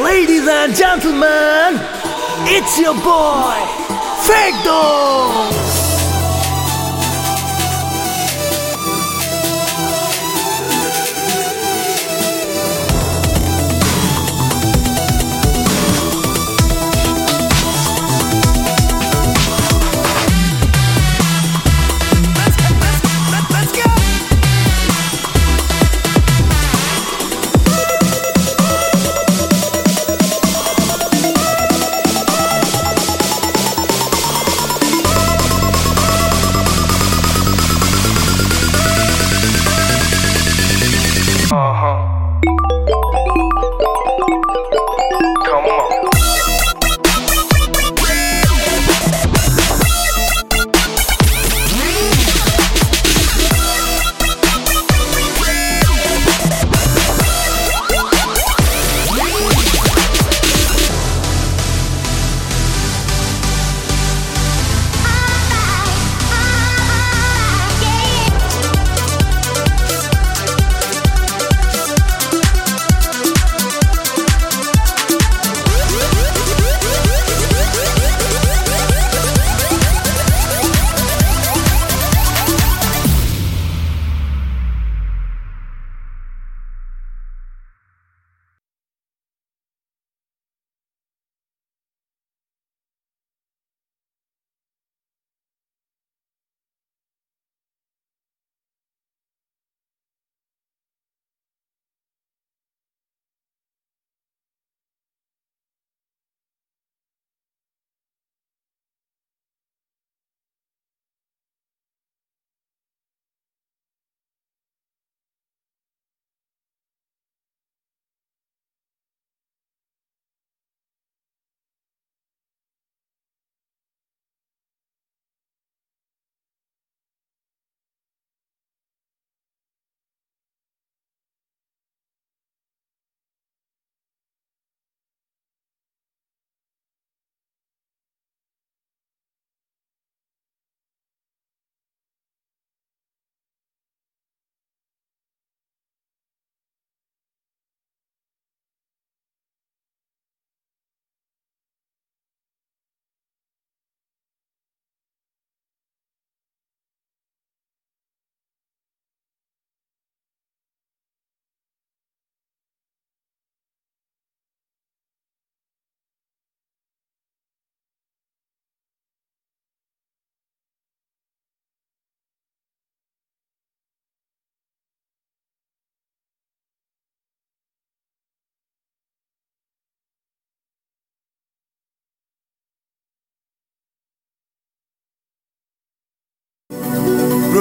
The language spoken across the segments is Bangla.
Ladies and gentlemen, it's your boy, Fekdo!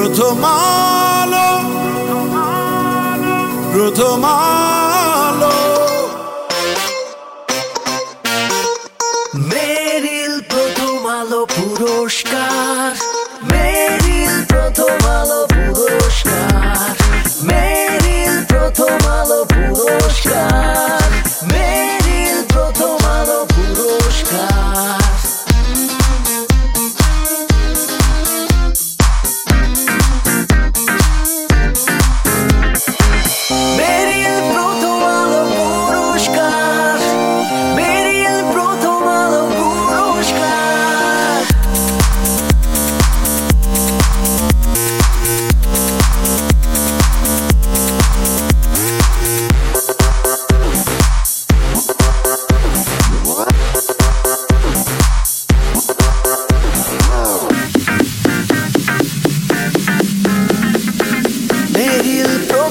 প্রথম আলো প্রথম আলো। মেরিল প্রথম আলো পুরস্কার।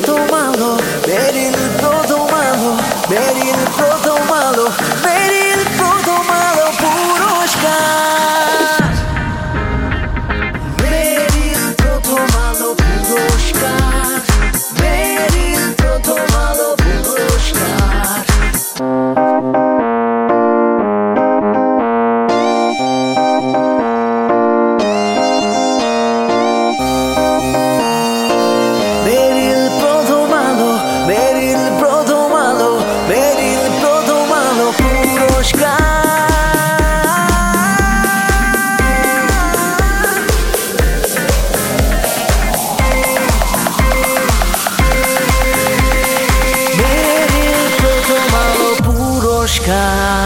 止まう。ベリ近